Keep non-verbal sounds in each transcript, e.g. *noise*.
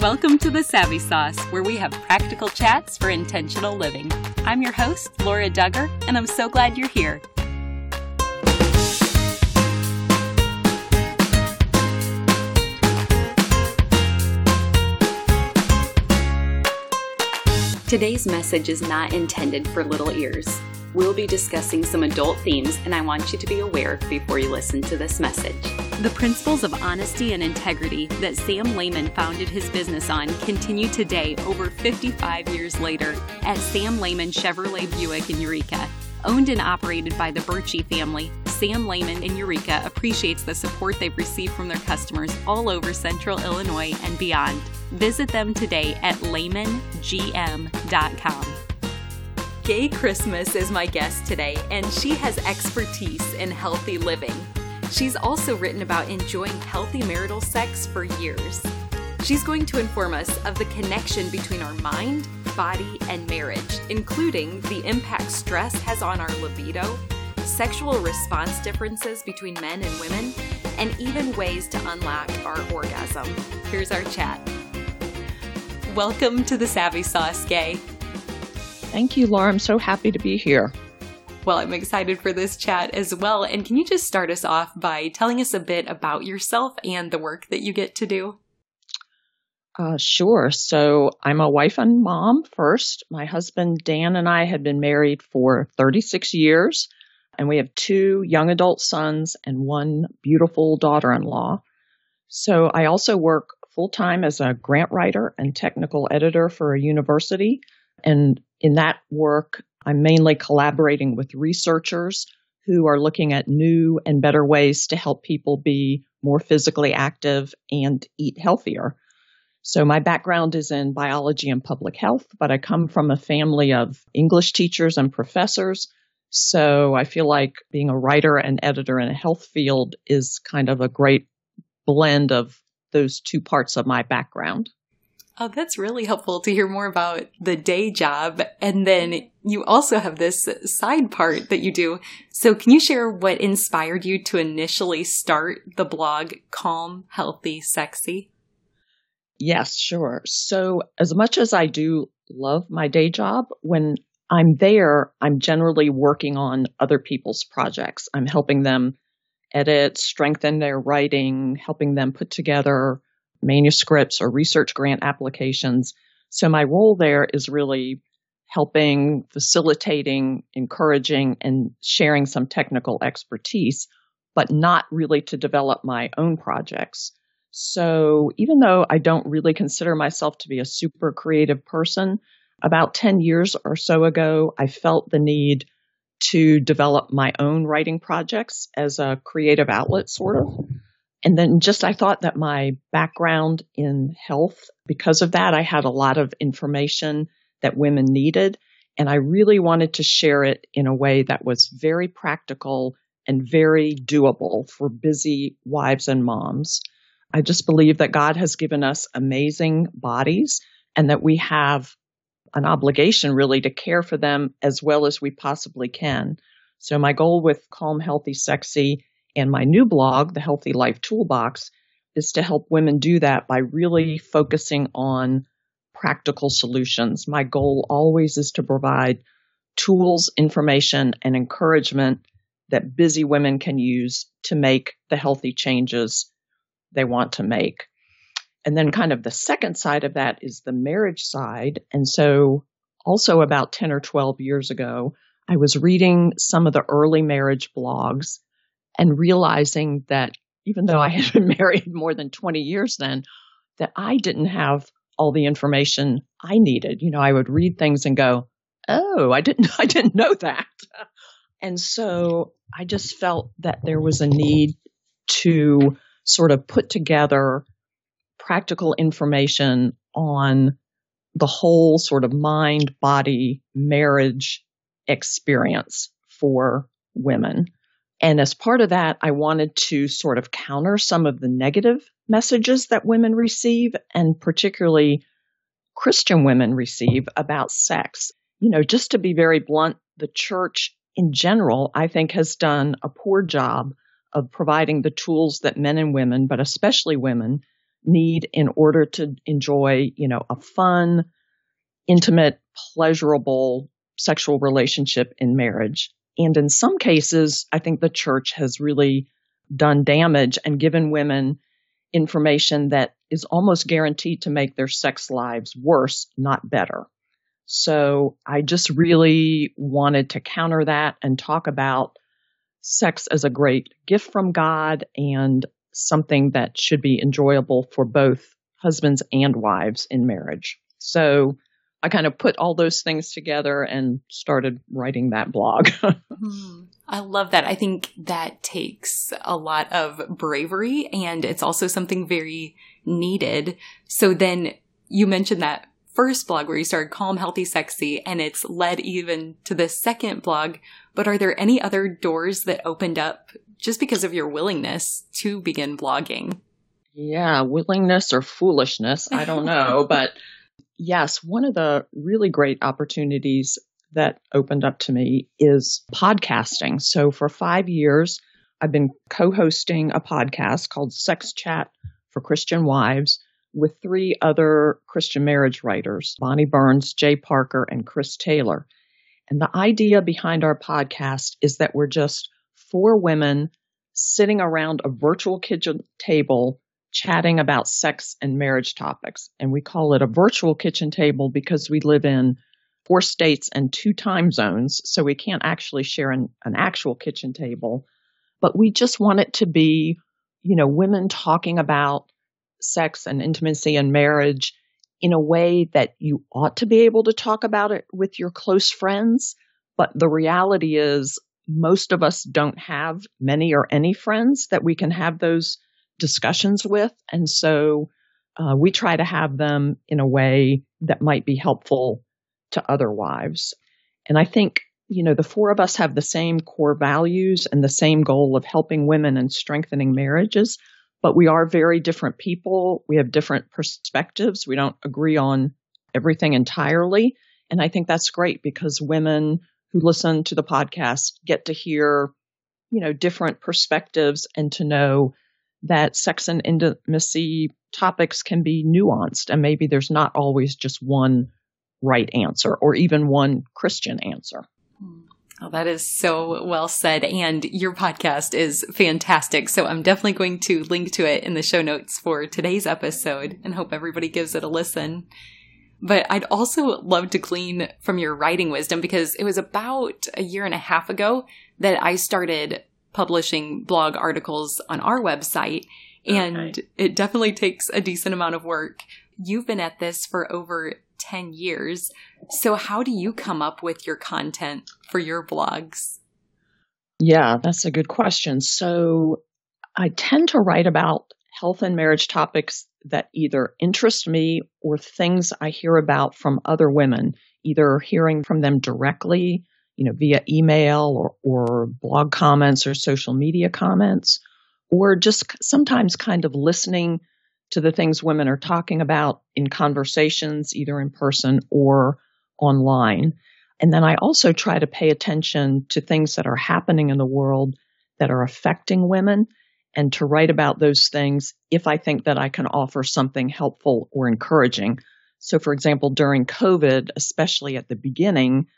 Welcome to the Savvy Sauce, where we have practical chats for intentional living. I'm your host, Laura Dugger, and I'm so glad you're here. Today's message is not intended for little ears. We'll be discussing some adult themes, and I want you to be aware before you listen to this message. The principles of honesty and integrity that Sam Leman founded his business on continue today, over 55 years later, at Sam Leman Chevrolet Buick in Eureka. Owned and operated by the Birchie family, Sam Leman in Eureka appreciates the support they've received from their customers all over central Illinois and beyond. Visit them today at lehmangm.com. Gaye Christmus is my guest today, and she has expertise in healthy living. She's also written about enjoying healthy marital sex for years. She's going to inform us of the connection between our mind, body, and marriage, including the impact stress has on our libido, sexual response differences between men and women, and even ways to unlock our orgasm. Here's our chat. Welcome to the Savvy Sauce, Gaye. Thank you, Laura. I'm so happy to be here. Well, I'm excited for this chat as well. And can you just start us off by telling us a bit about yourself and the work that you get to do? Uh, sure. So I'm a wife and mom first. My husband, Dan, and I had been married for 36 years, and we have two young adult sons and one beautiful daughter in law. So I also work full time as a grant writer and technical editor for a university. And in that work, I'm mainly collaborating with researchers who are looking at new and better ways to help people be more physically active and eat healthier. So my background is in biology and public health, but I come from a family of English teachers and professors. So I feel like being a writer and editor in a health field is kind of a great blend of those two parts of my background. Oh, that's really helpful to hear more about the day job. And then you also have this side part that you do. So can you share what inspired you to initially start the blog Calm, Healthy, Sexy? Yes, sure. So as much as I do love my day job, when I'm there, I'm generally working on other people's projects. I'm helping them edit, strengthen their writing, helping them put together manuscripts or research grant applications. So my role there is really helping, facilitating, encouraging, and sharing some technical expertise, but not really to develop my own projects. So even though I don't really consider myself to be a super creative person, about 10 years or so ago, I felt the need to develop my own writing projects as a creative outlet, sort of. And then just I thought that my background in health, because of that, I had a lot of information that women needed. And I really wanted to share it in a way that was very practical and very doable for busy wives and moms. I just believe that God has given us amazing bodies and that we have an obligation really to care for them as well as we possibly can. So my goal with Calm, Healthy, Sexy and my new blog, The Healthy Life Toolbox, is to help women do that by really focusing on practical solutions. My goal always is to provide tools, information, and encouragement that busy women can use to make the healthy changes they want to make. And then kind of the second side of that is the marriage side. And so also about 10 or 12 years ago, I was reading some of the early marriage blogs and realizing that even though I had been *laughs* married more than 20 years then, that I didn't have all the information I needed. You know, I would read things and go, "Oh, I didn't *laughs* I didn't know that." And so I just felt that there was a need to sort of put together practical information on the whole sort of mind body marriage experience for women. And as part of that, I wanted to sort of counter some of the negative messages that women receive and particularly Christian women receive about sex. You know, just to be very blunt, the church in general, I think has done a poor job of providing the tools that men and women, but especially women, need in order to enjoy, you know, a fun, intimate, pleasurable sexual relationship in marriage. And in some cases, I think the church has really done damage and given women information that is almost guaranteed to make their sex lives worse, not better. So I just really wanted to counter that and talk about sex as a great gift from God and something that should be enjoyable for both husbands and wives in marriage. So I kind of put all those things together and started writing that blog. *laughs* Hmm. I love that. I think that takes a lot of bravery and it's also something very needed. So then you mentioned that first blog where you started calm, healthy, sexy, and it's led even to the second blog. But are there any other doors that opened up just because of your willingness to begin blogging? Yeah, willingness or foolishness. I don't know. *laughs* but yes, one of the really great opportunities that opened up to me is podcasting. So for five years, I've been co hosting a podcast called Sex Chat for Christian Wives with three other Christian marriage writers Bonny Burns, Jay Parker, and Chris Taylor. And the idea behind our podcast is that we're just four women sitting around a virtual kitchen table chatting about sex and marriage topics. And we call it a virtual kitchen table because we live in four states and two time zones. So we can't actually share an, an actual kitchen table. But we just want it to be, you know, women talking about sex and intimacy and marriage in a way that you ought to be able to talk about it with your close friends. But the reality is, most of us don't have many or any friends that we can have those discussions with. And so uh, we try to have them in a way that might be helpful to other wives. And I think, you know, the four of us have the same core values and the same goal of helping women and strengthening marriages, but we are very different people. We have different perspectives. We don't agree on everything entirely. And I think that's great because women who listen to the podcast get to hear, you know, different perspectives and to know that sex and intimacy topics can be nuanced and maybe there's not always just one right answer or even one Christian answer. Oh, that is so well said. And your podcast is fantastic. So I'm definitely going to link to it in the show notes for today's episode and hope everybody gives it a listen. But I'd also love to glean from your writing wisdom because it was about a year and a half ago that I started publishing blog articles on our website. And okay. it definitely takes a decent amount of work. You've been at this for over 10 years. So, how do you come up with your content for your blogs? Yeah, that's a good question. So, I tend to write about health and marriage topics that either interest me or things I hear about from other women, either hearing from them directly, you know, via email or, or blog comments or social media comments, or just sometimes kind of listening to the things women are talking about in conversations, either in person or online. And then I also try to pay attention to things that are happening in the world that are affecting women and to write about those things if I think that I can offer something helpful or encouraging. So, for example, during COVID, especially at the beginning,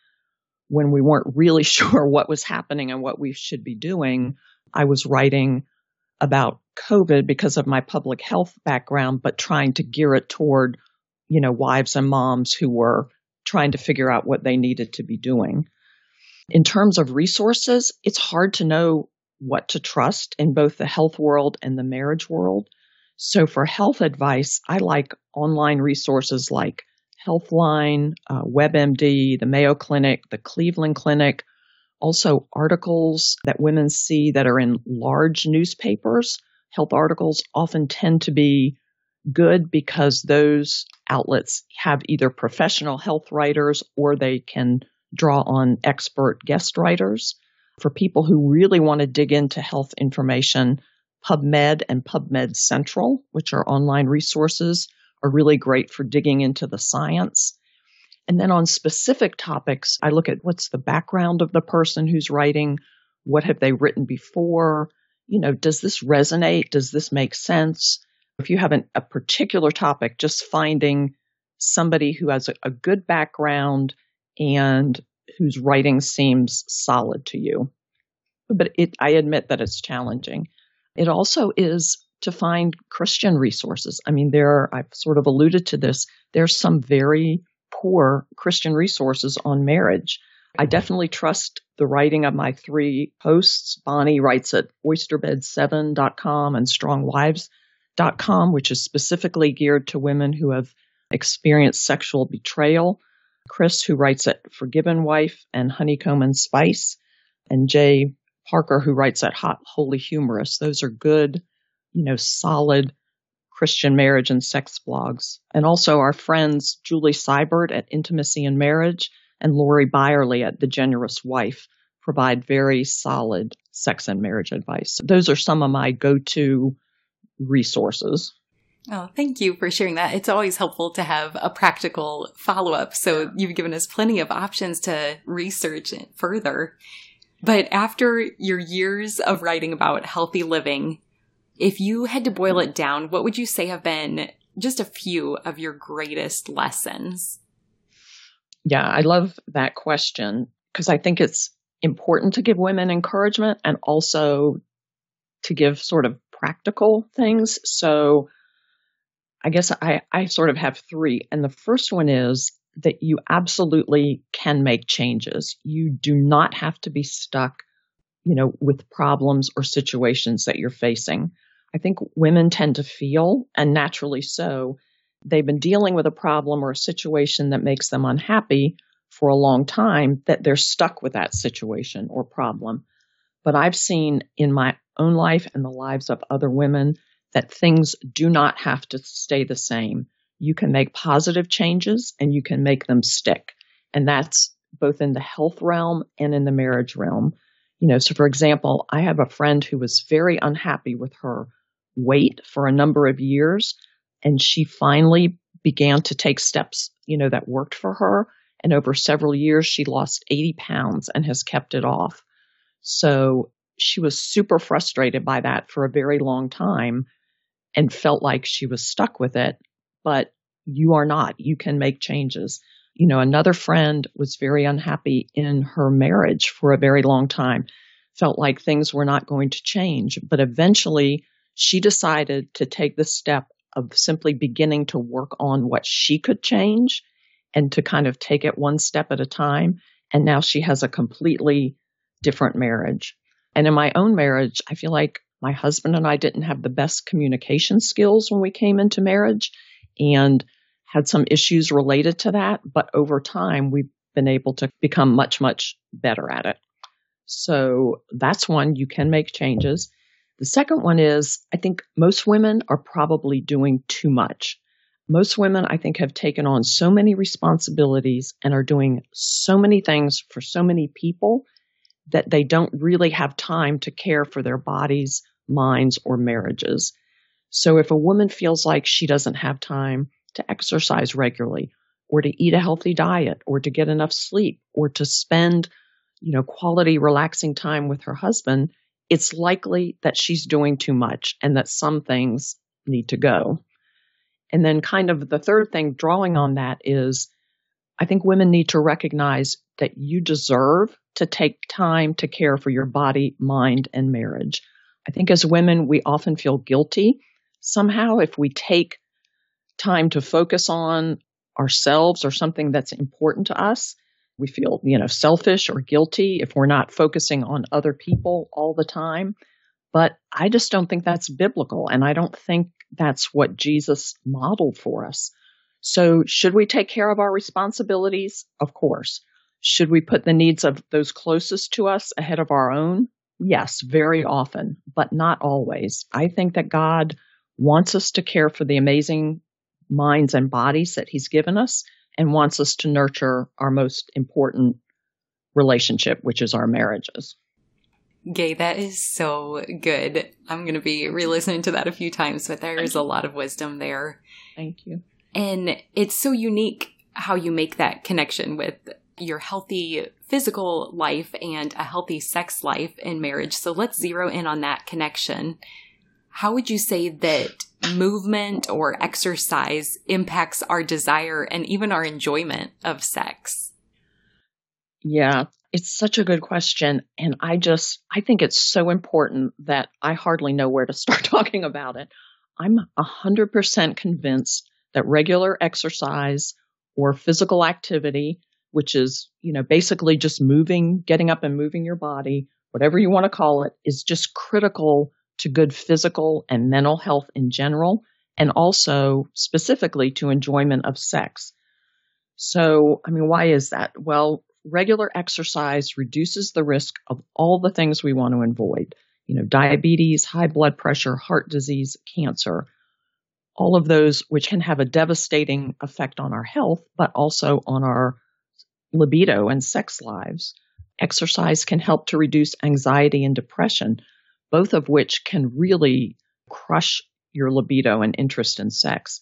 when we weren't really *laughs* sure what was happening and what we should be doing, I was writing about COVID because of my public health background, but trying to gear it toward, you know, wives and moms who were trying to figure out what they needed to be doing. In terms of resources, it's hard to know what to trust in both the health world and the marriage world. So for health advice, I like online resources like Healthline, uh, WebMD, the Mayo Clinic, the Cleveland Clinic, also articles that women see that are in large newspapers. Health articles often tend to be good because those outlets have either professional health writers or they can draw on expert guest writers. For people who really want to dig into health information, PubMed and PubMed Central, which are online resources, are really great for digging into the science. And then on specific topics, I look at what's the background of the person who's writing, what have they written before, you know, does this resonate? Does this make sense? If you have an, a particular topic, just finding somebody who has a, a good background and whose writing seems solid to you. But it, I admit that it's challenging. It also is to find Christian resources. I mean, there are, I've sort of alluded to this. There's some very poor Christian resources on marriage. I definitely trust the writing of my three hosts. Bonny writes at oysterbed7.com and strongwives.com, which is specifically geared to women who have experienced sexual betrayal. Chris, who writes at Forgiven Wife and Honeycomb and Spice, and Jay Parker, who writes at Hot Holy Humorous. Those are good, you know, solid Christian marriage and sex blogs. And also our friends Julie Sibert at Intimacy and Marriage and Lori Byerly at The Generous Wife provide very solid sex and marriage advice. Those are some of my go-to resources. Oh, thank you for sharing that. It's always helpful to have a practical follow up. So you've given us plenty of options to research further. But after your years of writing about healthy living, if you had to boil it down, what would you say have been just a few of your greatest lessons? Yeah, I love that question because I think it's important to give women encouragement and also to give sort of practical things. So I guess I, I sort of have three. And the first one is that you absolutely can make changes. You do not have to be stuck, you know, with problems or situations that you're facing. I think women tend to feel, and naturally so, they've been dealing with a problem or a situation that makes them unhappy for a long time, that they're stuck with that situation or problem. But I've seen in my own life and the lives of other women that things do not have to stay the same. You can make positive changes and you can make them stick. And that's both in the health realm and in the marriage realm. You know, so for example, I have a friend who was very unhappy with her weight for a number of years and she finally began to take steps, you know, that worked for her. And over several years, she lost 80 pounds and has kept it off. So she was super frustrated by that for a very long time and felt like she was stuck with it. But you are not. You can make changes. You know, another friend was very unhappy in her marriage for a very long time, felt like things were not going to change. But eventually, she decided to take the step of simply beginning to work on what she could change and to kind of take it one step at a time. And now she has a completely different marriage. And in my own marriage, I feel like my husband and I didn't have the best communication skills when we came into marriage and had some issues related to that. But over time, we've been able to become much, much better at it. So that's one. You can make changes. The second one is I think most women are probably doing too much. Most women, I think, have taken on so many responsibilities and are doing so many things for so many people that they don't really have time to care for their bodies, minds, or marriages. So if a woman feels like she doesn't have time to exercise regularly, or to eat a healthy diet, or to get enough sleep, or to spend, you know, quality relaxing time with her husband, it's likely that she's doing too much and that some things need to go. And then, kind of the third thing, drawing on that, is I think women need to recognize that you deserve to take time to care for your body, mind, and marriage. I think as women, we often feel guilty somehow if we take time to focus on ourselves or something that's important to us we feel, you know, selfish or guilty if we're not focusing on other people all the time. But I just don't think that's biblical. And I don't think that's what Jesus modeled for us. So should we take care of our responsibilities? Of course. Should we put the needs of those closest to us ahead of our own? Yes, very often, but not always. I think that God wants us to care for the amazing minds and bodies that He's given us and wants us to nurture our most important relationship, which is our marriages. Gaye, that is so good. I'm going to be re listening to that a few times, but there's a lot of wisdom there. Thank you. And it's so unique how you make that connection with your healthy physical life and a healthy sex life in marriage. So let's zero in on that connection. How would you say that movement or exercise impacts our desire and even our enjoyment of sex? Yeah, it's such a good question. And I just, I think it's so important that I hardly know where to *laughs* start talking about it. I'm 100% convinced that regular exercise or physical activity, which is, you know, basically just moving, getting up and moving your body, whatever you want to call it, is just critical to good physical and mental health in general, and also specifically to enjoyment of sex. So, I mean, why is that? Well, regular exercise reduces the risk of all the things we want to avoid. You know, diabetes, high blood pressure, heart disease, cancer, all of those which can have a devastating effect on our health, but also on our libido and sex lives. Exercise can help to reduce anxiety and depression, both of which can really crush your libido and interest in sex.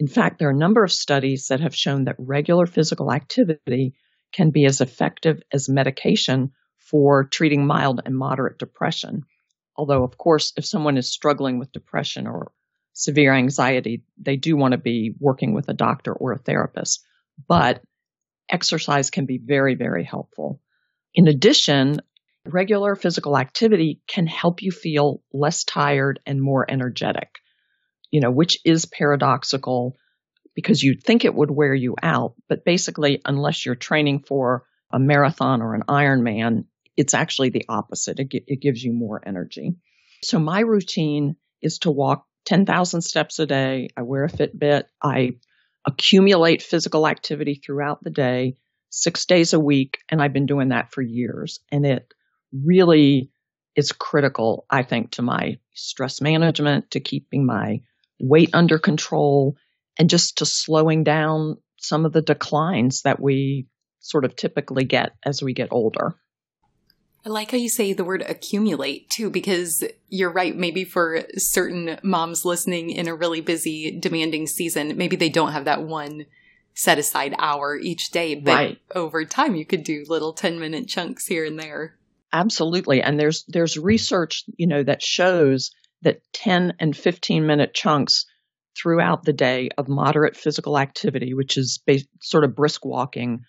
In fact, there are a number of studies that have shown that regular physical activity can be as effective as medication for treating mild and moderate depression. Although, of course, if someone is struggling with depression or severe anxiety, they do want to be working with a doctor or a therapist. But exercise can be very, very helpful. In addition, regular physical activity can help you feel less tired and more energetic, you know, which is paradoxical because you'd think it would wear you out. But basically, unless you're training for a marathon or an Ironman, it's actually the opposite. It, it gives you more energy. So my routine is to walk 10,000 steps a day. I wear a Fitbit. I accumulate physical activity throughout the day, six days a week. And I've been doing that for years. And it really is critical, I think, to my stress management, to keeping my weight under control, and just to slowing down some of the declines that we sort of typically get as we get older. I like how you say the word accumulate too, because you're right. Maybe for certain moms listening in a really busy, demanding season, maybe they don't have that one set aside hour each day, but right. over time you could do little 10 minute chunks here and there. Absolutely. And there's, there's research, you know, that shows that 10 and 15 minute chunks throughout the day of moderate physical activity, which is sort of brisk walking,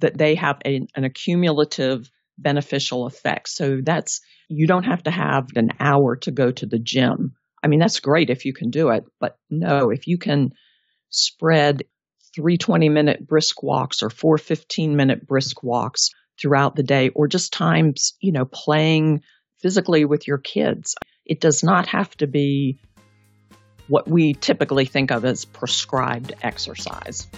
that they have a, an accumulative beneficial effect. So that's, you don't have to have an hour to go to the gym. I mean, that's great if you can do it, but no, if you can spread three 20 minute brisk walks or four 15 minute brisk walks throughout the day or just times, you know, playing physically with your kids. It does not have to be what we typically think of as prescribed exercise.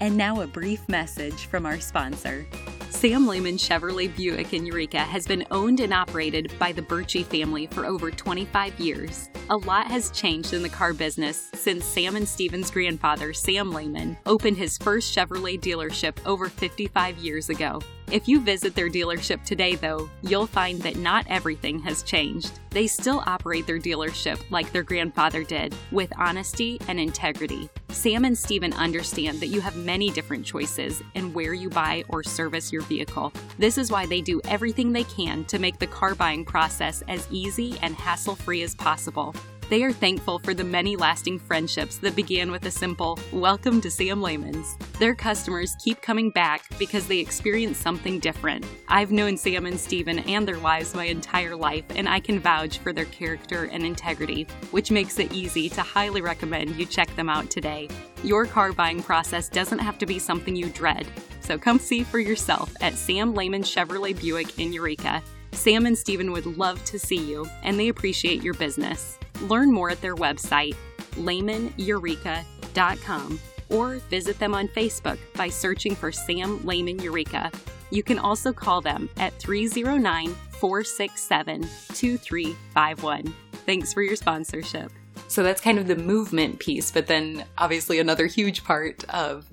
And now a brief message from our sponsor. Sam Leman Chevrolet Buick in Eureka has been owned and operated by the Birchie family for over 25 years. A lot has changed in the car business since Sam and Steven's grandfather, Sam Leman, opened his first Chevrolet dealership over 55 years ago. If you visit their dealership today, though, you'll find that not everything has changed. They still operate their dealership like their grandfather did, with honesty and integrity. Sam and Steven understand that you have many different choices in where you buy or service your vehicle. This is why they do everything they can to make the car buying process as easy and hassle free as possible. They are thankful for the many lasting friendships that began with a simple, Welcome to Sam Leman's. Their customers keep coming back because they experience something different. I've known Sam and Steven and their wives my entire life, and I can vouch for their character and integrity, which makes it easy to highly recommend you check them out today. Your car buying process doesn't have to be something you dread, so come see for yourself at Sam Leman Chevrolet Buick in Eureka. Sam and Steven would love to see you, and they appreciate your business. Learn more at their website, lehmaneureka.com, or visit them on Facebook by searching for Sam Leman Eureka. You can also call them at 309 467 2351. Thanks for your sponsorship. So that's kind of the movement piece, but then obviously another huge part of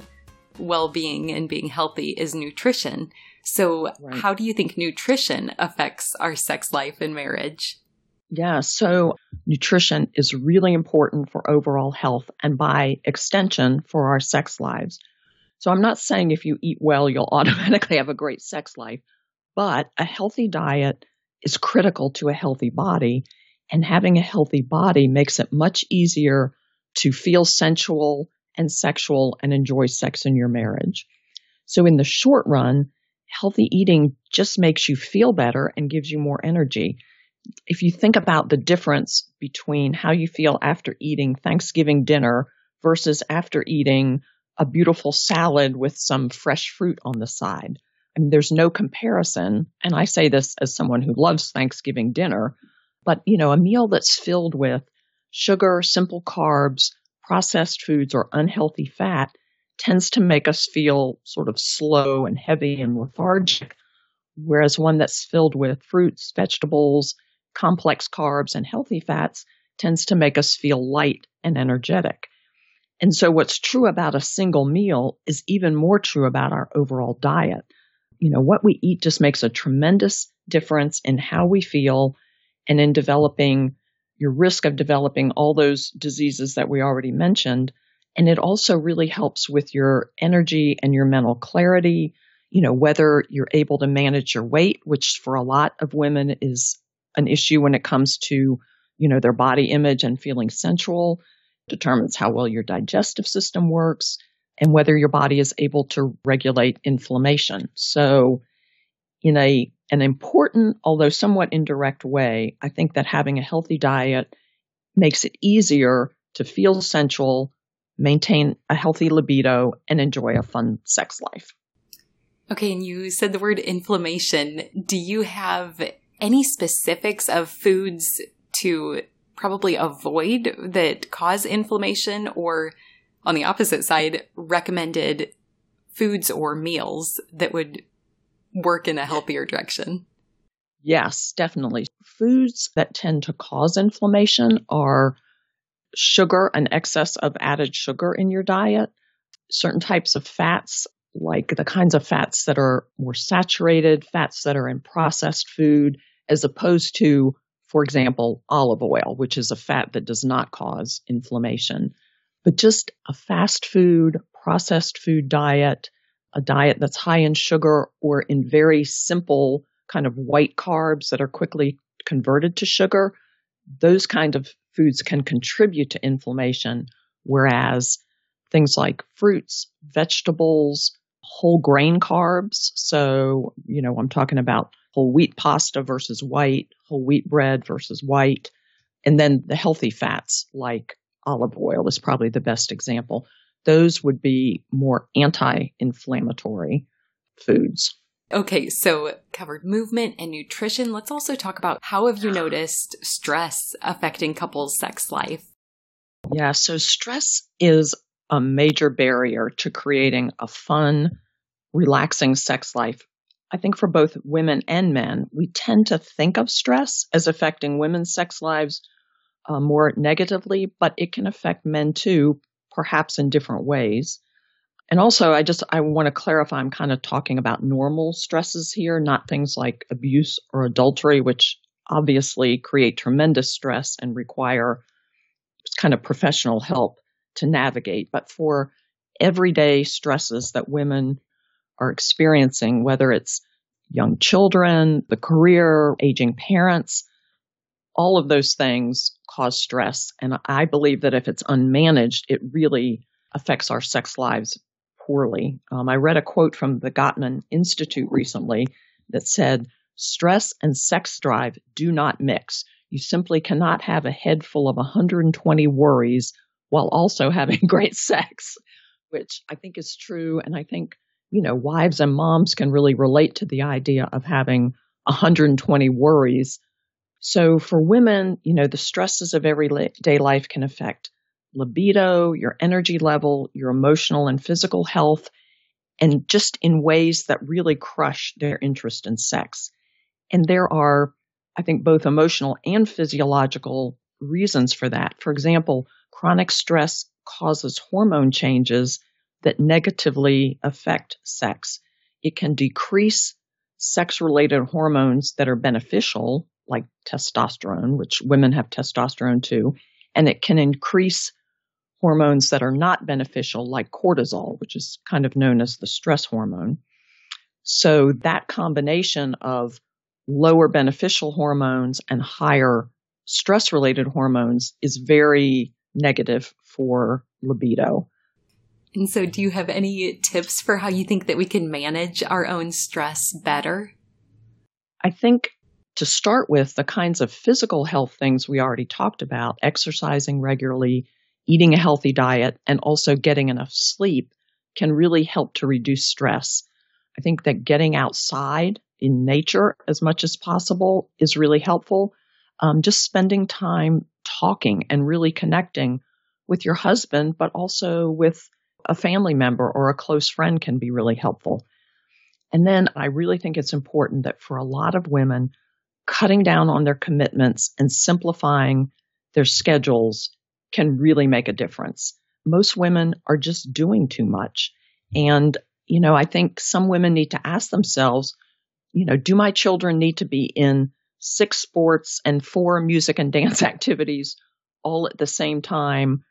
well being and being healthy is nutrition. So, right. how do you think nutrition affects our sex life and marriage? Yeah, so nutrition is really important for overall health and by extension for our sex lives. So I'm not saying if you eat well, you'll *laughs* automatically have a great sex life, but a healthy diet is critical to a healthy body. And having a healthy body makes it much easier to feel sensual and sexual and enjoy sex in your marriage. So in the short run, healthy eating just makes you feel better and gives you more energy. If you think about the difference between how you feel after eating Thanksgiving dinner versus after eating a beautiful salad with some fresh fruit on the side. I mean, there's no comparison. And I say this as someone who loves Thanksgiving dinner, but you know, a meal that's filled with sugar, simple carbs, processed foods, or unhealthy fat tends to make us feel sort of slow and heavy and lethargic. Whereas one that's filled with fruits, vegetables, complex carbs, and healthy fats tends to make us feel light and energetic. And so what's true about a single meal is even more true about our overall diet. You know, what we eat just makes a tremendous difference in how we feel and in developing your risk of developing all those diseases that we already mentioned. And it also really helps with your energy and your mental clarity, you know, whether you're able to manage your weight, which for a lot of women is an issue when it comes to, you know, their body image and feeling sensual determines how well your digestive system works and whether your body is able to regulate inflammation. So in a an important although somewhat indirect way, I think that having a healthy diet makes it easier to feel sensual, maintain a healthy libido and enjoy a fun sex life. Okay, and you said the word inflammation. Do you have any specifics of foods to probably avoid that cause inflammation or on the opposite side, recommended foods or meals that would work in a healthier direction? Yes, definitely. Foods that tend to cause inflammation are sugar, an excess of added sugar in your diet, certain types of fats, like the kinds of fats that are more saturated, fats that are in processed food, as opposed to for example, olive oil, which is a fat that does not cause inflammation. But just a fast food, processed food diet, a diet that's high in sugar or in very simple kind of white carbs that are quickly converted to sugar, those kind of foods can contribute to inflammation. Whereas things like fruits, vegetables, whole grain carbs. So, you know, I'm talking about whole wheat pasta versus white, whole wheat bread versus white. And then the healthy fats like olive oil is probably the best example. Those would be more anti inflammatory foods. Okay, so covered movement and nutrition. Let's also talk about how have you noticed stress affecting couples' sex life? Yeah, so stress is a major barrier to creating a fun, relaxing sex life I think for both women and men, we tend to think of stress as affecting women's sex lives uh, more negatively, but it can affect men too, perhaps in different ways. And also, I just I want to clarify. I'm kind of talking about normal stresses here, not things like abuse or adultery, which obviously create tremendous stress and require kind of professional help to navigate. But for everyday stresses that women are experiencing, whether it's young children, the career, aging parents, all of those things cause stress. And I believe that if it's unmanaged, it really affects our sex lives poorly. Um, I read a quote from the Gottman Institute recently that said, stress and sex drive do not mix. You simply cannot have a head full of 120 worries while also *laughs* having great sex, which I think is true. And I think you know, wives and moms can really relate to the idea of having 120 worries. So for women, you know, the stresses of everyday life can affect libido, your energy level, your emotional and physical health, and just in ways that really crush their interest in sex. And there are, I think, both emotional and physiological reasons for that. For example, chronic stress causes hormone changes that negatively affect sex. It can decrease sex related hormones that are beneficial, like testosterone, which women have testosterone too, and it can increase hormones that are not beneficial, like cortisol, which is kind of known as the stress hormone. So that combination of lower beneficial hormones and higher stress related hormones is very negative for libido. And so, do you have any tips for how you think that we can manage our own stress better? I think to start with, the kinds of physical health things we already talked about exercising regularly, eating a healthy diet, and also getting enough sleep can really help to reduce stress. I think that getting outside in nature as much as possible is really helpful. Um, just spending time talking and really connecting with your husband, but also with a family member or a close friend can be really helpful. And then I really think it's important that for a lot of women, cutting down on their commitments and simplifying their schedules can really make a difference. Most women are just doing too much. And, you know, I think some women need to ask themselves, you know, do my children need to be in six sports and four music and dance *laughs* activities all at the same time?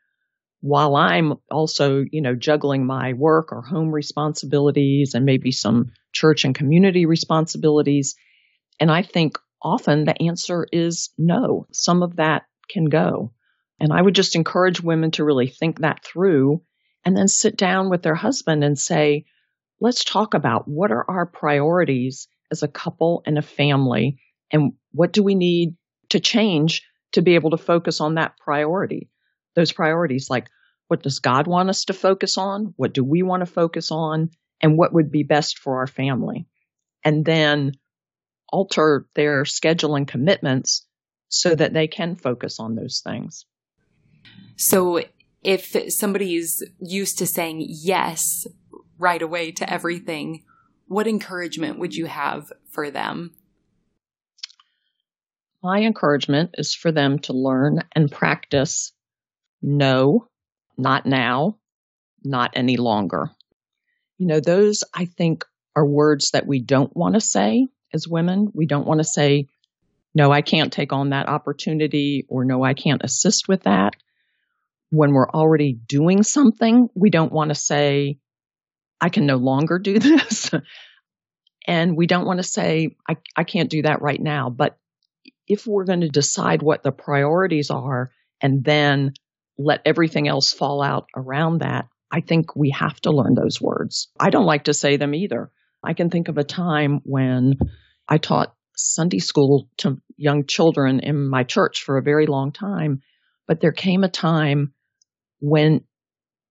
While I'm also, you know, juggling my work or home responsibilities and maybe some church and community responsibilities. And I think often the answer is no. Some of that can go. And I would just encourage women to really think that through and then sit down with their husband and say, let's talk about what are our priorities as a couple and a family and what do we need to change to be able to focus on that priority those priorities like what does God want us to focus on? What do we want to focus on? And what would be best for our family? And then alter their schedule and commitments so that they can focus on those things. So if somebody's used to saying yes right away to everything, what encouragement would you have for them? My encouragement is for them to learn and practice no, not now, not any longer. You know, those I think are words that we don't want to say as women. We don't want to say, no, I can't take on that opportunity or no, I can't assist with that. When we're already doing something, we don't want to say, I can no longer do *laughs* this. and we don't want to say, I, I can't do that right now. But if we're going to decide what the priorities are and then let everything else fall out around that, I think we have to learn those words. I don't like to say them either. I can think of a time when I taught Sunday school to young children in my church for a very long time, but there came a time when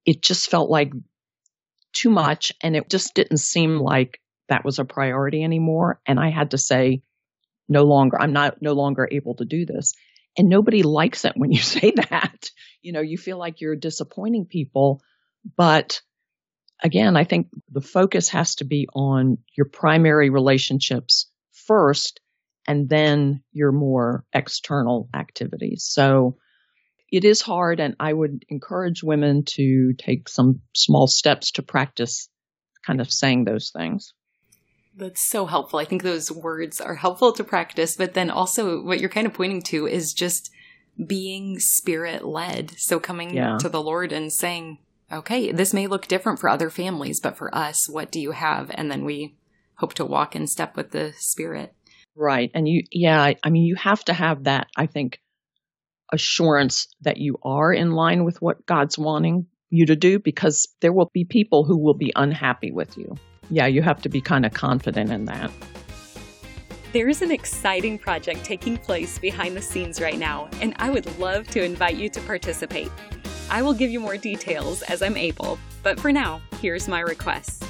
it just felt like too much and it just didn't seem like that was a priority anymore. And I had to say, no longer, I'm not no longer able to do this. And nobody likes it when you *laughs* say that. You know, you feel like you're disappointing people. But again, I think the focus has to be on your primary relationships first and then your more external activities. So it is hard and I would encourage women to take some small steps to practice kind of saying those things. That's so helpful. I think those words are helpful to practice, but then also what you're kind of pointing to is just being spirit led. So coming yeah. to the Lord and saying, okay, this may look different for other families, but for us, what do you have? And then we hope to walk in step with the spirit. Right. And you, yeah, I mean, you have to have that, I think, assurance that you are in line with what God's wanting you to do because there will be people who will be unhappy with you yeah, you have to be kind of confident in that. There is an exciting project taking place behind the scenes right now, and I would love to invite you to participate. I will give you more details as I'm able, but for now, here's my request.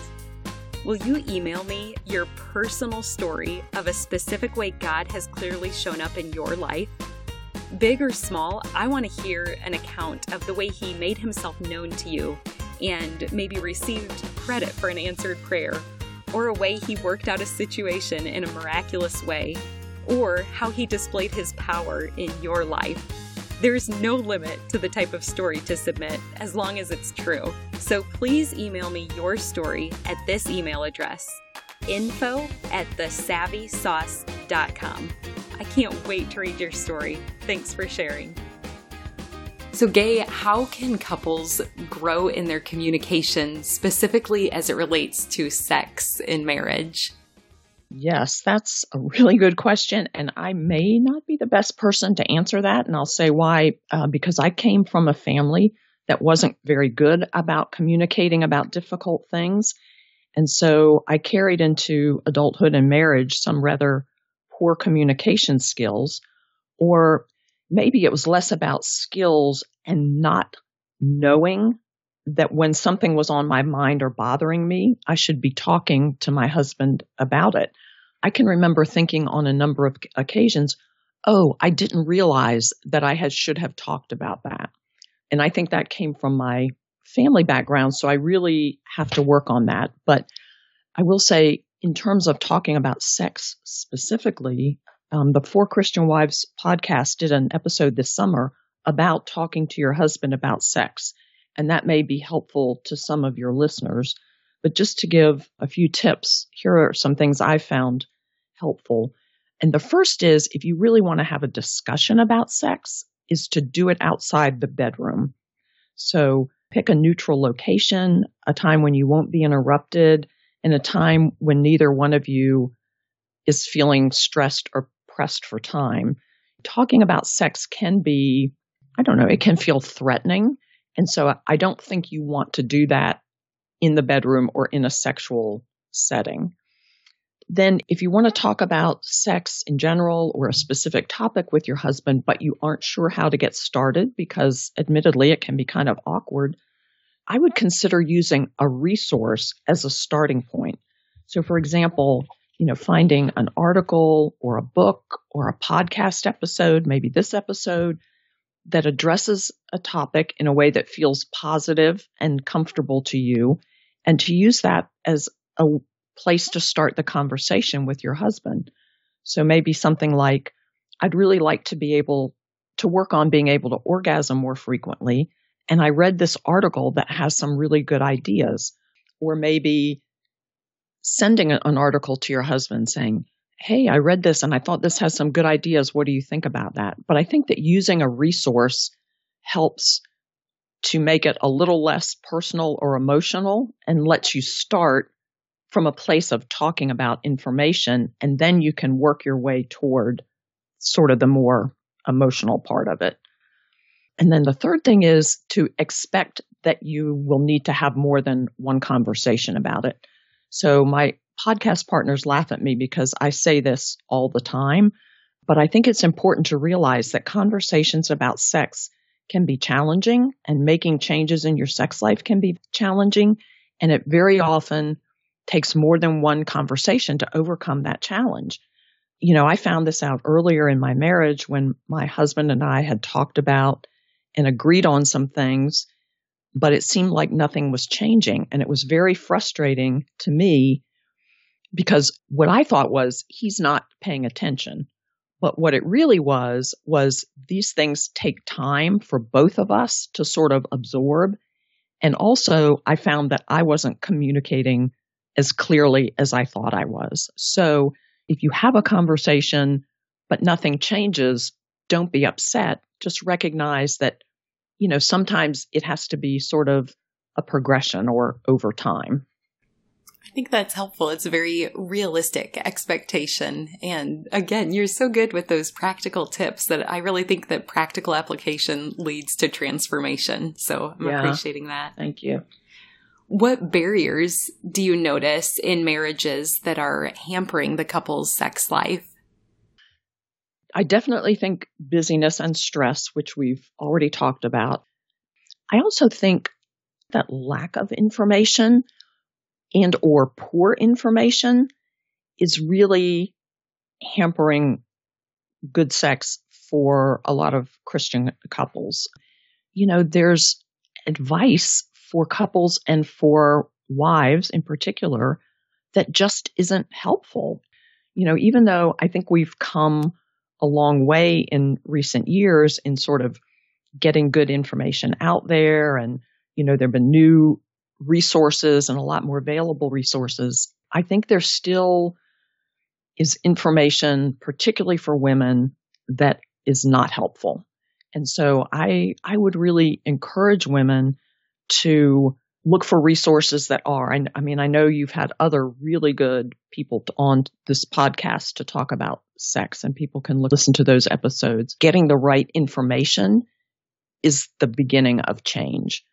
Will you email me your personal story of a specific way God has clearly shown up in your life? Big or small, I want to hear an account of the way He made Himself known to you and maybe received credit for an answered prayer, or a way he worked out a situation in a miraculous way, or how he displayed his power in your life. There's no limit to the type of story to submit as long as it's true. So please email me your story at this email address info at thesavvysauce.com. I can't wait to read your story. Thanks for sharing. So, Gaye, how can couples grow in their communication specifically as it relates to sex in marriage? Yes, that's a really good question. And I may not be the best person to answer that. And I'll say why. Uh, because I came from a family that wasn't very good about communicating about difficult things. And so I carried into adulthood and marriage some rather poor communication skills, or maybe it was less about skills and not knowing that when something was on my mind or bothering me, I should be talking to my husband about it. I can remember thinking on a number of occasions, oh, I didn't realize that I had, should have talked about that. And I think that came from my family background. So I really have to work on that. But I will say, in terms of talking about sex specifically, um, the Four Christian Wives podcast did an episode this summer about talking to your husband about sex. And that may be helpful to some of your listeners. But just to give a few tips, here are some things I found helpful. And the first is if you really want to have a discussion about sex, is to do it outside the bedroom. So pick a neutral location, a time when you won't be interrupted, and a time when neither one of you is feeling stressed or pressed for time. Talking about sex can be, I don't know, it can feel threatening. And so I don't think you want to do that in the bedroom or in a sexual setting. Then, if you want to talk about sex in general or a specific topic with your husband, but you aren't sure how to get started because admittedly it can be kind of awkward, I would consider using a resource as a starting point. So, for example, you know, finding an article or a book or a podcast episode, maybe this episode, that addresses a topic in a way that feels positive and comfortable to you, and to use that as a place to start the conversation with your husband. So maybe something like, I'd really like to be able to work on being able to orgasm more frequently. And I read this article that has some really good ideas. Or maybe sending an article to your husband saying, Hey, I read this and I thought this has some good ideas. What do you think about that? But I think that using a resource helps to make it a little less personal or emotional and lets you start from a place of talking about information and then you can work your way toward sort of the more emotional part of it. And then the third thing is to expect that you will need to have more than one conversation about it. So my podcast partners laugh at me because I say this all the time, but I think it's important to realize that conversations about sex can be challenging and making changes in your sex life can be challenging. And it very often takes more than one conversation to overcome that challenge. You know, I found this out earlier in my marriage when my husband and I had talked about and agreed on some things, but it seemed like nothing was changing. And it was very frustrating to me because what I thought was he's not paying attention. But what it really was, was these things take time for both of us to sort of absorb. And also, I found that I wasn't communicating as clearly as I thought I was. So if you have a conversation, but nothing changes, don't be upset. Just recognize that, you know, sometimes it has to be sort of a progression or over time. I think that's helpful. It's a very realistic expectation. And again, you're so good with those practical tips that I really think that practical application leads to transformation. So I'm yeah. appreciating that. Thank you. What barriers do you notice in marriages that are hampering the couple's sex life? I definitely think busyness and stress, which we've already talked about. I also think that lack of information and or poor information is really hampering good sex for a lot of Christian couples. You know, there's advice for couples and for wives in particular that just isn't helpful. You know, even though I think we've come a long way in recent years in sort of getting good information out there and, you know, there have been new resources and a lot more available resources. I think there still is information, particularly for women, that is not helpful. And so I, I would really encourage women to look for resources that are. I, I mean, I know you've had other really good people on this podcast to talk about sex, and people can look, listen to those episodes. Getting the right information is the beginning of change.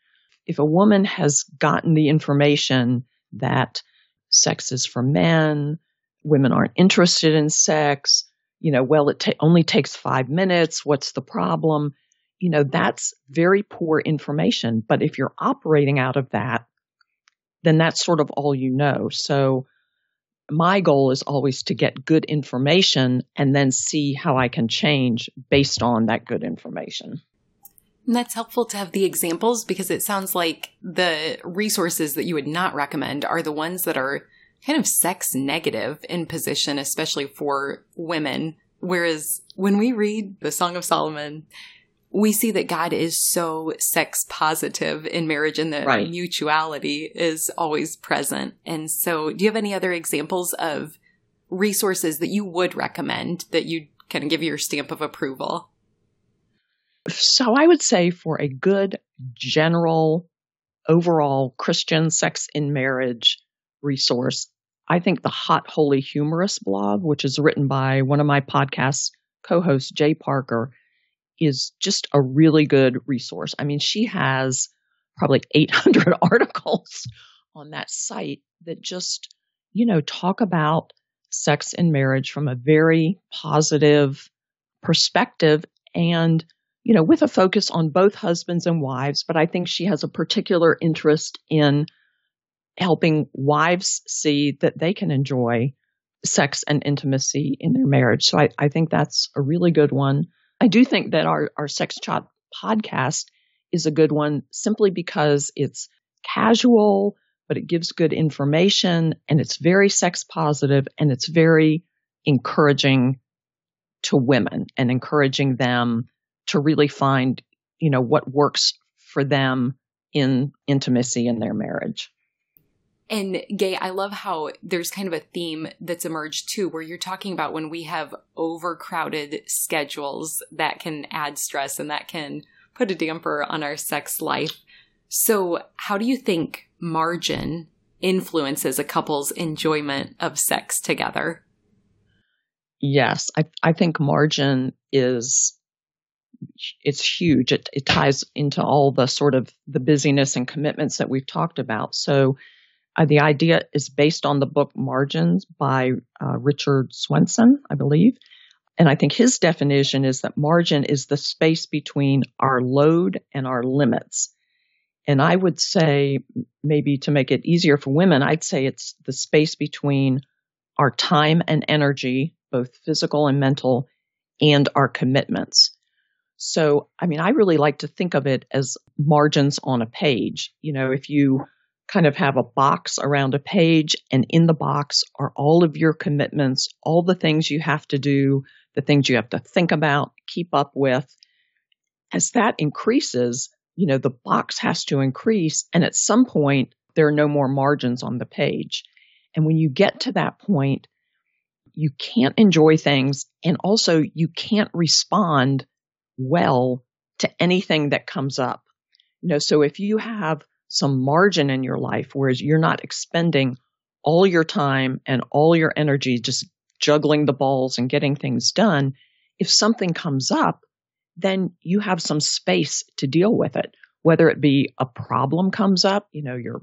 If a woman has gotten the information that sex is for men, women aren't interested in sex, you know, well, it ta- only takes five minutes. What's the problem? You know, that's very poor information. But if you're operating out of that, then that's sort of all you know. So my goal is always to get good information and then see how I can change based on that good information. And that's helpful to have the examples because it sounds like the resources that you would not recommend are the ones that are kind of sex negative in position, especially for women. Whereas when we read the Song of Solomon, we see that God is so sex positive in marriage and that right. mutuality is always present. And so, do you have any other examples of resources that you would recommend that you kind of give your stamp of approval? So I would say for a good general overall Christian sex in marriage resource, I think the Hot Holy Humorous blog, which is written by one of my podcast co-hosts, J. Parker, is just a really good resource. I mean, she has probably 800 *laughs* articles on that site that just, you know, talk about sex and marriage from a very positive perspective and you know, with a focus on both husbands and wives, but I think she has a particular interest in helping wives see that they can enjoy sex and intimacy in their marriage. So I, I think that's a really good one. I do think that our, our Sex Chat podcast is a good one simply because it's casual, but it gives good information and it's very sex positive and it's very encouraging to women and encouraging them to really find, you know, what works for them in intimacy in their marriage. And Gaye, I love how there's kind of a theme that's emerged too, where you're talking about when we have overcrowded schedules that can add stress and that can put a damper on our sex life. So, how do you think margin influences a couple's enjoyment of sex together? Yes, I, I think margin is it's huge. It, it ties into all the sort of the busyness and commitments that we've talked about. So uh, the idea is based on the book Margins by uh, Richard Swenson, I believe. And I think his definition is that margin is the space between our load and our limits. And I would say, maybe to make it easier for women, I'd say it's the space between our time and energy, both physical and mental, and our commitments. So, I mean, I really like to think of it as margins on a page. You know, if you kind of have a box around a page and in the box are all of your commitments, all the things you have to do, the things you have to think about, keep up with. As that increases, you know, the box has to increase. And at some point, there are no more margins on the page. And when you get to that point, you can't enjoy things and also you can't respond well to anything that comes up. You know, so if you have some margin in your life, whereas you're not expending all your time and all your energy just juggling the balls and getting things done, if something comes up, then you have some space to deal with it. Whether it be a problem comes up, you know, your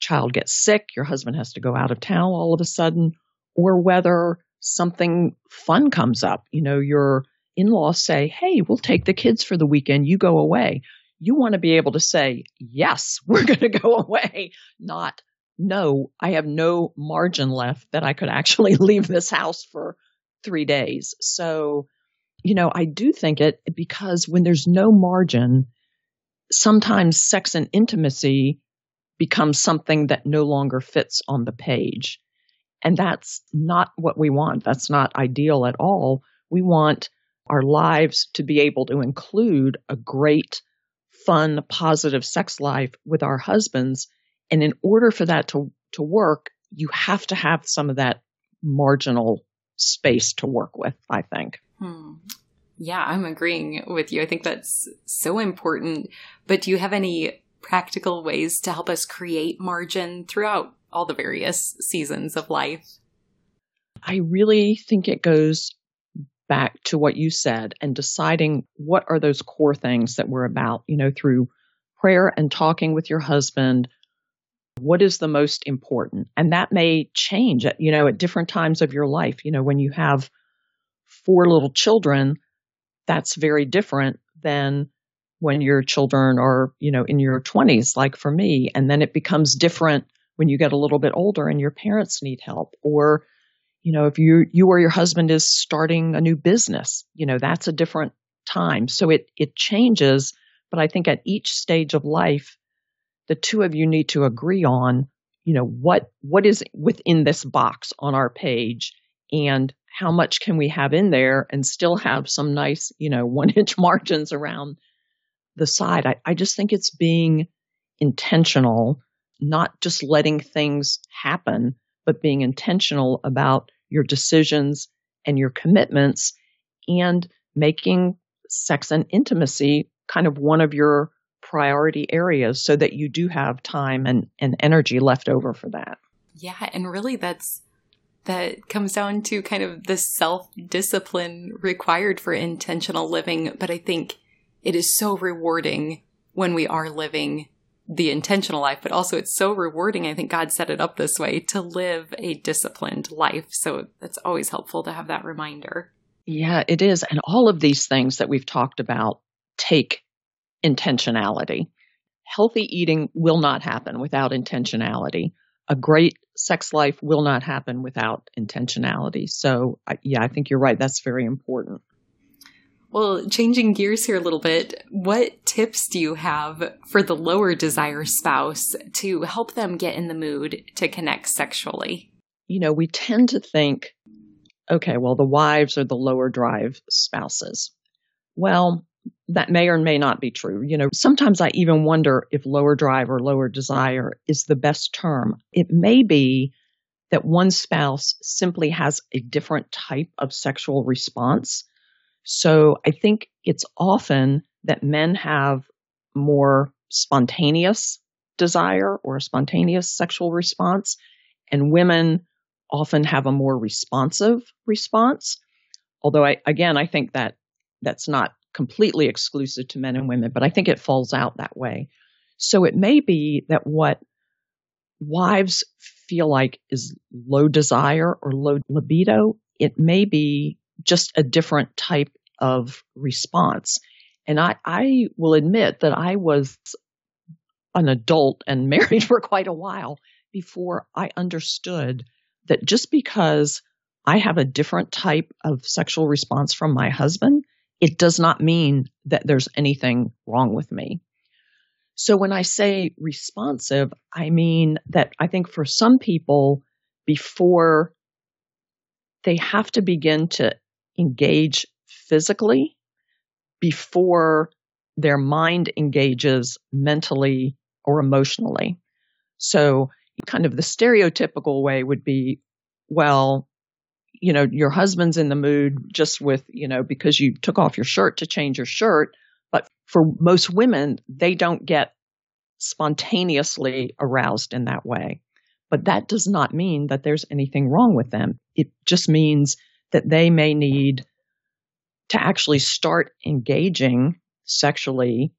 child gets sick, your husband has to go out of town all of a sudden, or whether something fun comes up, you know, your in laws say, Hey, we'll take the kids for the weekend, you go away you want to be able to say, yes, *laughs* we're going to go away, not no, I have no margin left that I could actually *laughs* leave this house for three days. So, you know, I do think it because when there's no margin, sometimes sex and intimacy becomes something that no longer fits on the page. And that's not what we want. That's not ideal at all. We want our lives to be able to include a great fun, positive sex life with our husbands. And in order for that to, to work, you have to have some of that marginal space to work with, I think. Hmm. Yeah, I'm agreeing with you. I think that's so important. But do you have any practical ways to help us create margin throughout all the various seasons of life? I really think it goes back to what you said and deciding what are those core things that we're about, you know, through prayer and talking with your husband. What is the most important? And that may change at, you know, at different times of your life. You know, when you have four little children, that's very different than when your children are, you know, in your 20s, like for me. And then it becomes different when you get a little bit older and your parents need help. Or, you know, if you, you or your husband is starting a new business, you know, that's a different time. So it, it changes. But I think at each stage of life, the two of you need to agree on, you know, what, what is within this box on our page and how much can we have in there and still have some nice, you know, *laughs* one inch margins around the side. I, I just think it's being intentional, not just letting things happen, but being intentional about your decisions and your commitments and making sex and intimacy kind of one of your priority areas so that you do have time and, and energy left over for that. Yeah. And really that's, that comes down to kind of the self discipline required for intentional living. But I think it is so rewarding when we are living the intentional life, but also it's so rewarding. I think God set it up this way to live a disciplined life. So it's always helpful to have that reminder. Yeah, it is. And all of these things that we've talked about take intentionality. Healthy eating will not happen without intentionality. A great sex life will not happen without intentionality. So, yeah, I think you're right. That's very important. Well, changing gears here a little bit, what tips do you have for the lower desire spouse to help them get in the mood to connect sexually? You know, we tend to think, okay, well, the wives are the lower drive spouses. Well, that may or may not be true. You know, sometimes I even wonder if lower drive or lower desire is the best term. It may be that one spouse simply has a different type of sexual response so I think it's often that men have more spontaneous desire or a spontaneous sexual response, and women often have a more responsive response. Although I, again, I think that that's not completely exclusive to men and women, but I think it falls out that way. So it may be that what wives feel like is low desire or low libido, it may be just a different type of response. And I, I will admit that I was an adult and *laughs* married for quite a while before I understood that just because I have a different type of sexual response from my husband, it does not mean that there's anything wrong with me. So when I say responsive, I mean that I think for some people, before they have to begin to engage physically before their mind engages mentally or emotionally. So kind of the stereotypical way would be, well, you know, your husband's in the mood just with, you know, because you took off your shirt to change your shirt. But for most women, they don't get spontaneously aroused in that way. But that does not mean that there's anything wrong with them. It just means that they may need to actually start engaging sexually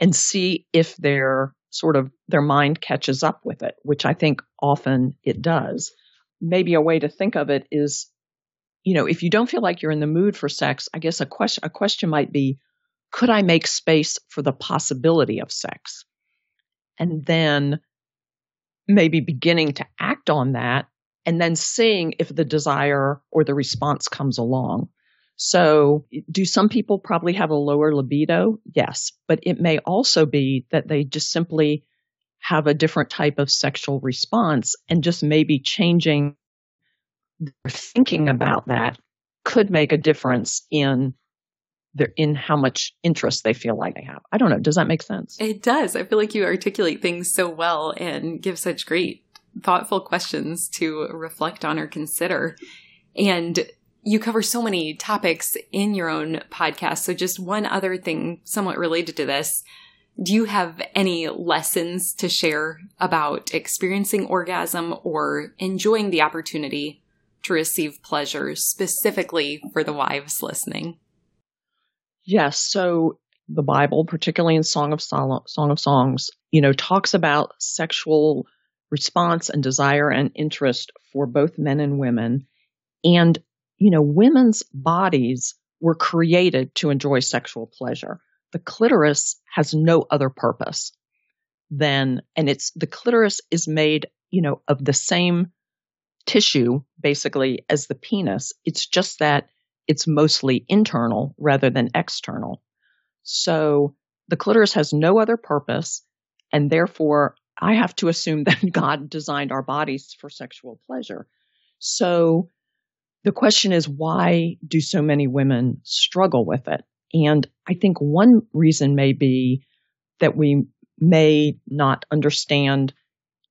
and see if their sort of their mind catches up with it, which I think often it does. Maybe a way to think of it is, you know, if you don't feel like you're in the mood for sex, I guess a question a question might be, could I make space for the possibility of sex? And then maybe beginning to act on that and then seeing if the desire or the response comes along. So, do some people probably have a lower libido? Yes. But it may also be that they just simply have a different type of sexual response and just maybe changing their thinking about that could make a difference in their in how much interest they feel like they have. I don't know. Does that make sense? It does. I feel like you articulate things so well and give such great thoughtful questions to reflect on or consider. And you cover so many topics in your own podcast. So just one other thing somewhat related to this. Do you have any lessons to share about experiencing orgasm or enjoying the opportunity to receive pleasure specifically for the wives listening? Yes. So the Bible, particularly in Song of Sol- Song of Songs, you know, talks about sexual response and desire and interest for both men and women. And, you know, women's bodies were created to enjoy sexual pleasure. The clitoris has no other purpose than, and it's, the clitoris is made, you know, of the same tissue basically as the penis. It's just that it's mostly internal rather than external. So the clitoris has no other purpose. And therefore, I have to assume *laughs* that God designed our bodies for sexual pleasure. So the question is, why do so many women struggle with it? And I think one reason may be that we may not understand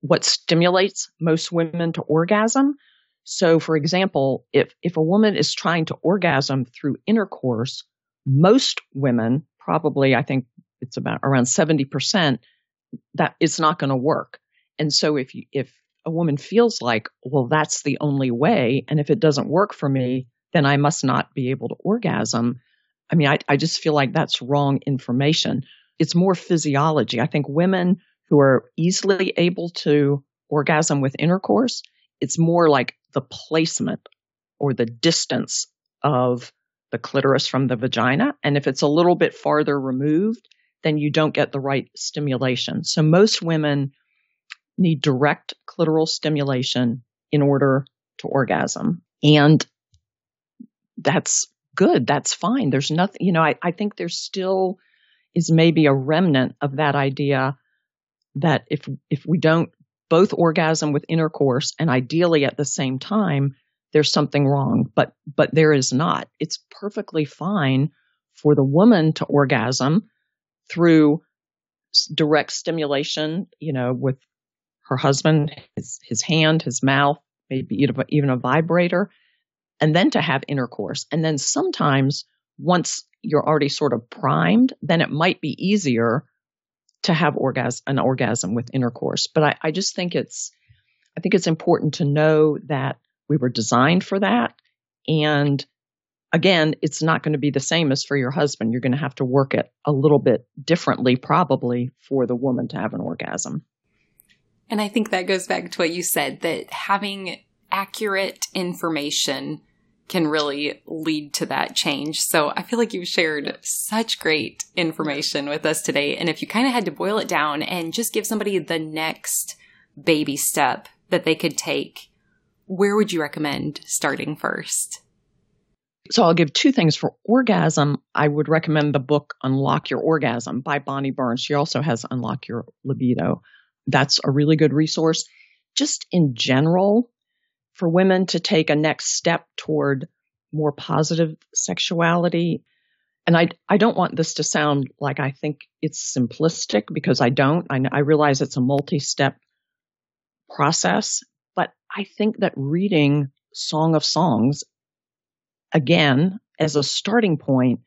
what stimulates most women to orgasm. So, for example, if, if a woman is trying to orgasm through intercourse, most women, probably I think it's about around 70%, that it's not going to work. And so if you, if a woman feels like, well, that's the only way, and if it doesn't work for me, then I must not be able to orgasm. I mean, I, I just feel like that's wrong information. It's more physiology. I think women who are easily able to orgasm with intercourse, it's more like the placement or the distance of the clitoris from the vagina. And if it's a little bit farther removed, then you don't get the right stimulation. So most women need direct clitoral stimulation in order to orgasm. And that's good. That's fine. There's nothing, you know, I, I think there still is maybe a remnant of that idea that if, if we don't both orgasm with intercourse and ideally at the same time, there's something wrong, but, but there is not. It's perfectly fine for the woman to orgasm through direct stimulation, you know, with her husband, his, his hand, his mouth, maybe even a vibrator, and then to have intercourse. And then sometimes once you're already sort of primed, then it might be easier to have orgasm, an orgasm with intercourse. But I, I just think it's, I think it's important to know that we were designed for that. And again, it's not going to be the same as for your husband. You're going to have to work it a little bit differently, probably, for the woman to have an orgasm. And I think that goes back to what you said that having accurate information can really lead to that change. So I feel like you've shared such great information with us today. And if you kind of had to boil it down and just give somebody the next baby step that they could take, where would you recommend starting first? So I'll give two things for orgasm. I would recommend the book Unlock Your Orgasm by Bonny Burns. She also has Unlock Your Libido. That's a really good resource. Just in general, for women to take a next step toward more positive sexuality. And I, I don't want this to sound like I think it's simplistic because I don't. I, I realize it's a multi step process, but I think that reading Song of Songs again, as a starting point,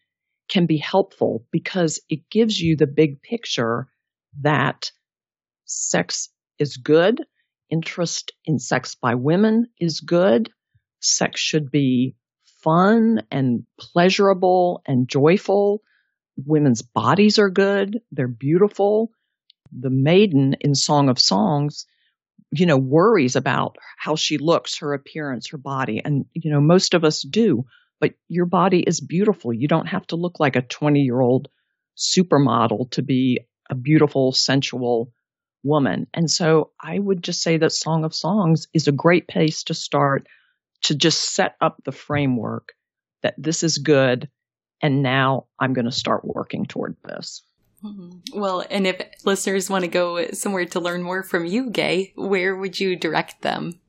can be helpful because it gives you the big picture that sex is good, interest in sex by women is good, sex should be fun and pleasurable and joyful. Women's bodies are good, they're beautiful. The maiden in Song of Songs you know, worries about how she looks, her appearance, her body. And, you know, most of us do, but your body is beautiful. You don't have to look like a 20 year old supermodel to be a beautiful, sensual woman. And so I would just say that Song of Songs is a great place to start to just set up the framework that this is good. And now I'm going to start working toward this. Mm-hmm. Well, and if listeners want to go somewhere to learn more from you, Gaye, where would you direct them?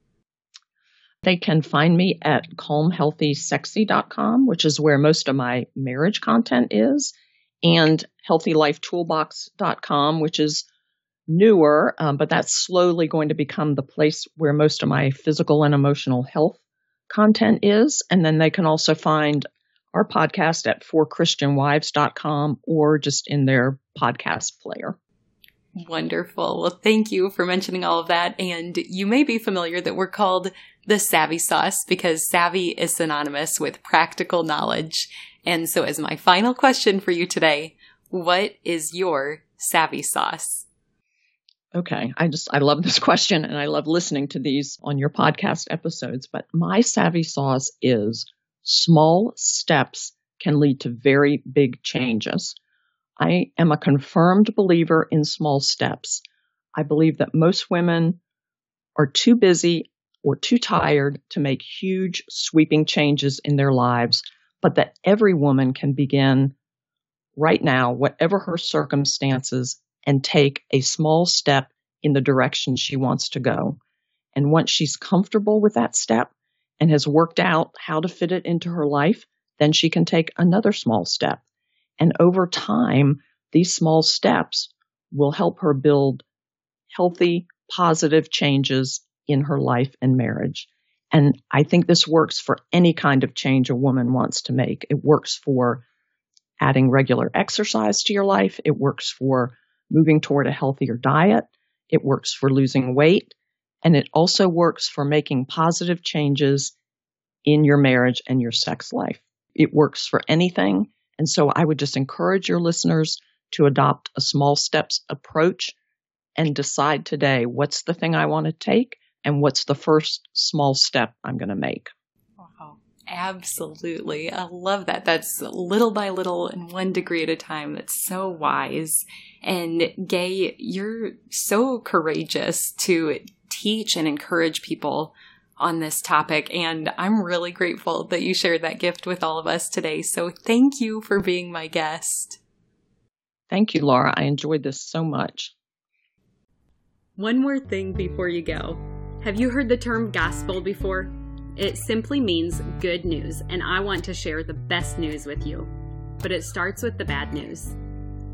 They can find me at calmhealthysexy.com, which is where most of my marriage content is, and healthylifetoolbox.com, which is newer, um, but that's slowly going to become the place where most of my physical and emotional health content is. And then they can also find our podcast at forchristianwives.com or just in their podcast player. Wonderful. Well, thank you for mentioning all of that. And you may be familiar that we're called the Savvy Sauce because savvy is synonymous with practical knowledge. And so, as my final question for you today, what is your Savvy Sauce? Okay. I just, I love this *laughs* question and I love listening to these on your podcast episodes. But my Savvy Sauce is small steps can lead to very big changes. I am a confirmed believer in small steps. I believe that most women are too busy or too tired to make huge sweeping changes in their lives, but that every woman can begin right now, whatever her circumstances, and take a small step in the direction she wants to go. And once she's comfortable with that step and has worked out how to fit it into her life, then she can take another small step. And over time, these small steps will help her build healthy, positive changes in her life and marriage. And I think this works for any kind of change a woman wants to make. It works for adding regular exercise to your life. It works for moving toward a healthier diet. It works for losing weight. And it also works for making positive changes in your marriage and your sex life. It works for anything. And so I would just encourage your listeners to adopt a small steps approach and decide today what's the thing I want to take and what's the first small step I'm going to make. Wow. Absolutely. I love that. That's little by little and one degree at a time. That's so wise. And Gaye, you're so courageous to teach and encourage people on this topic. And I'm really grateful that you shared that gift with all of us today. So thank you for being my guest. Thank you, Laura. I enjoyed this so much. One more thing before you go. Have you heard the term gospel before? It simply means good news, and I want to share the best news with you. But it starts with the bad news.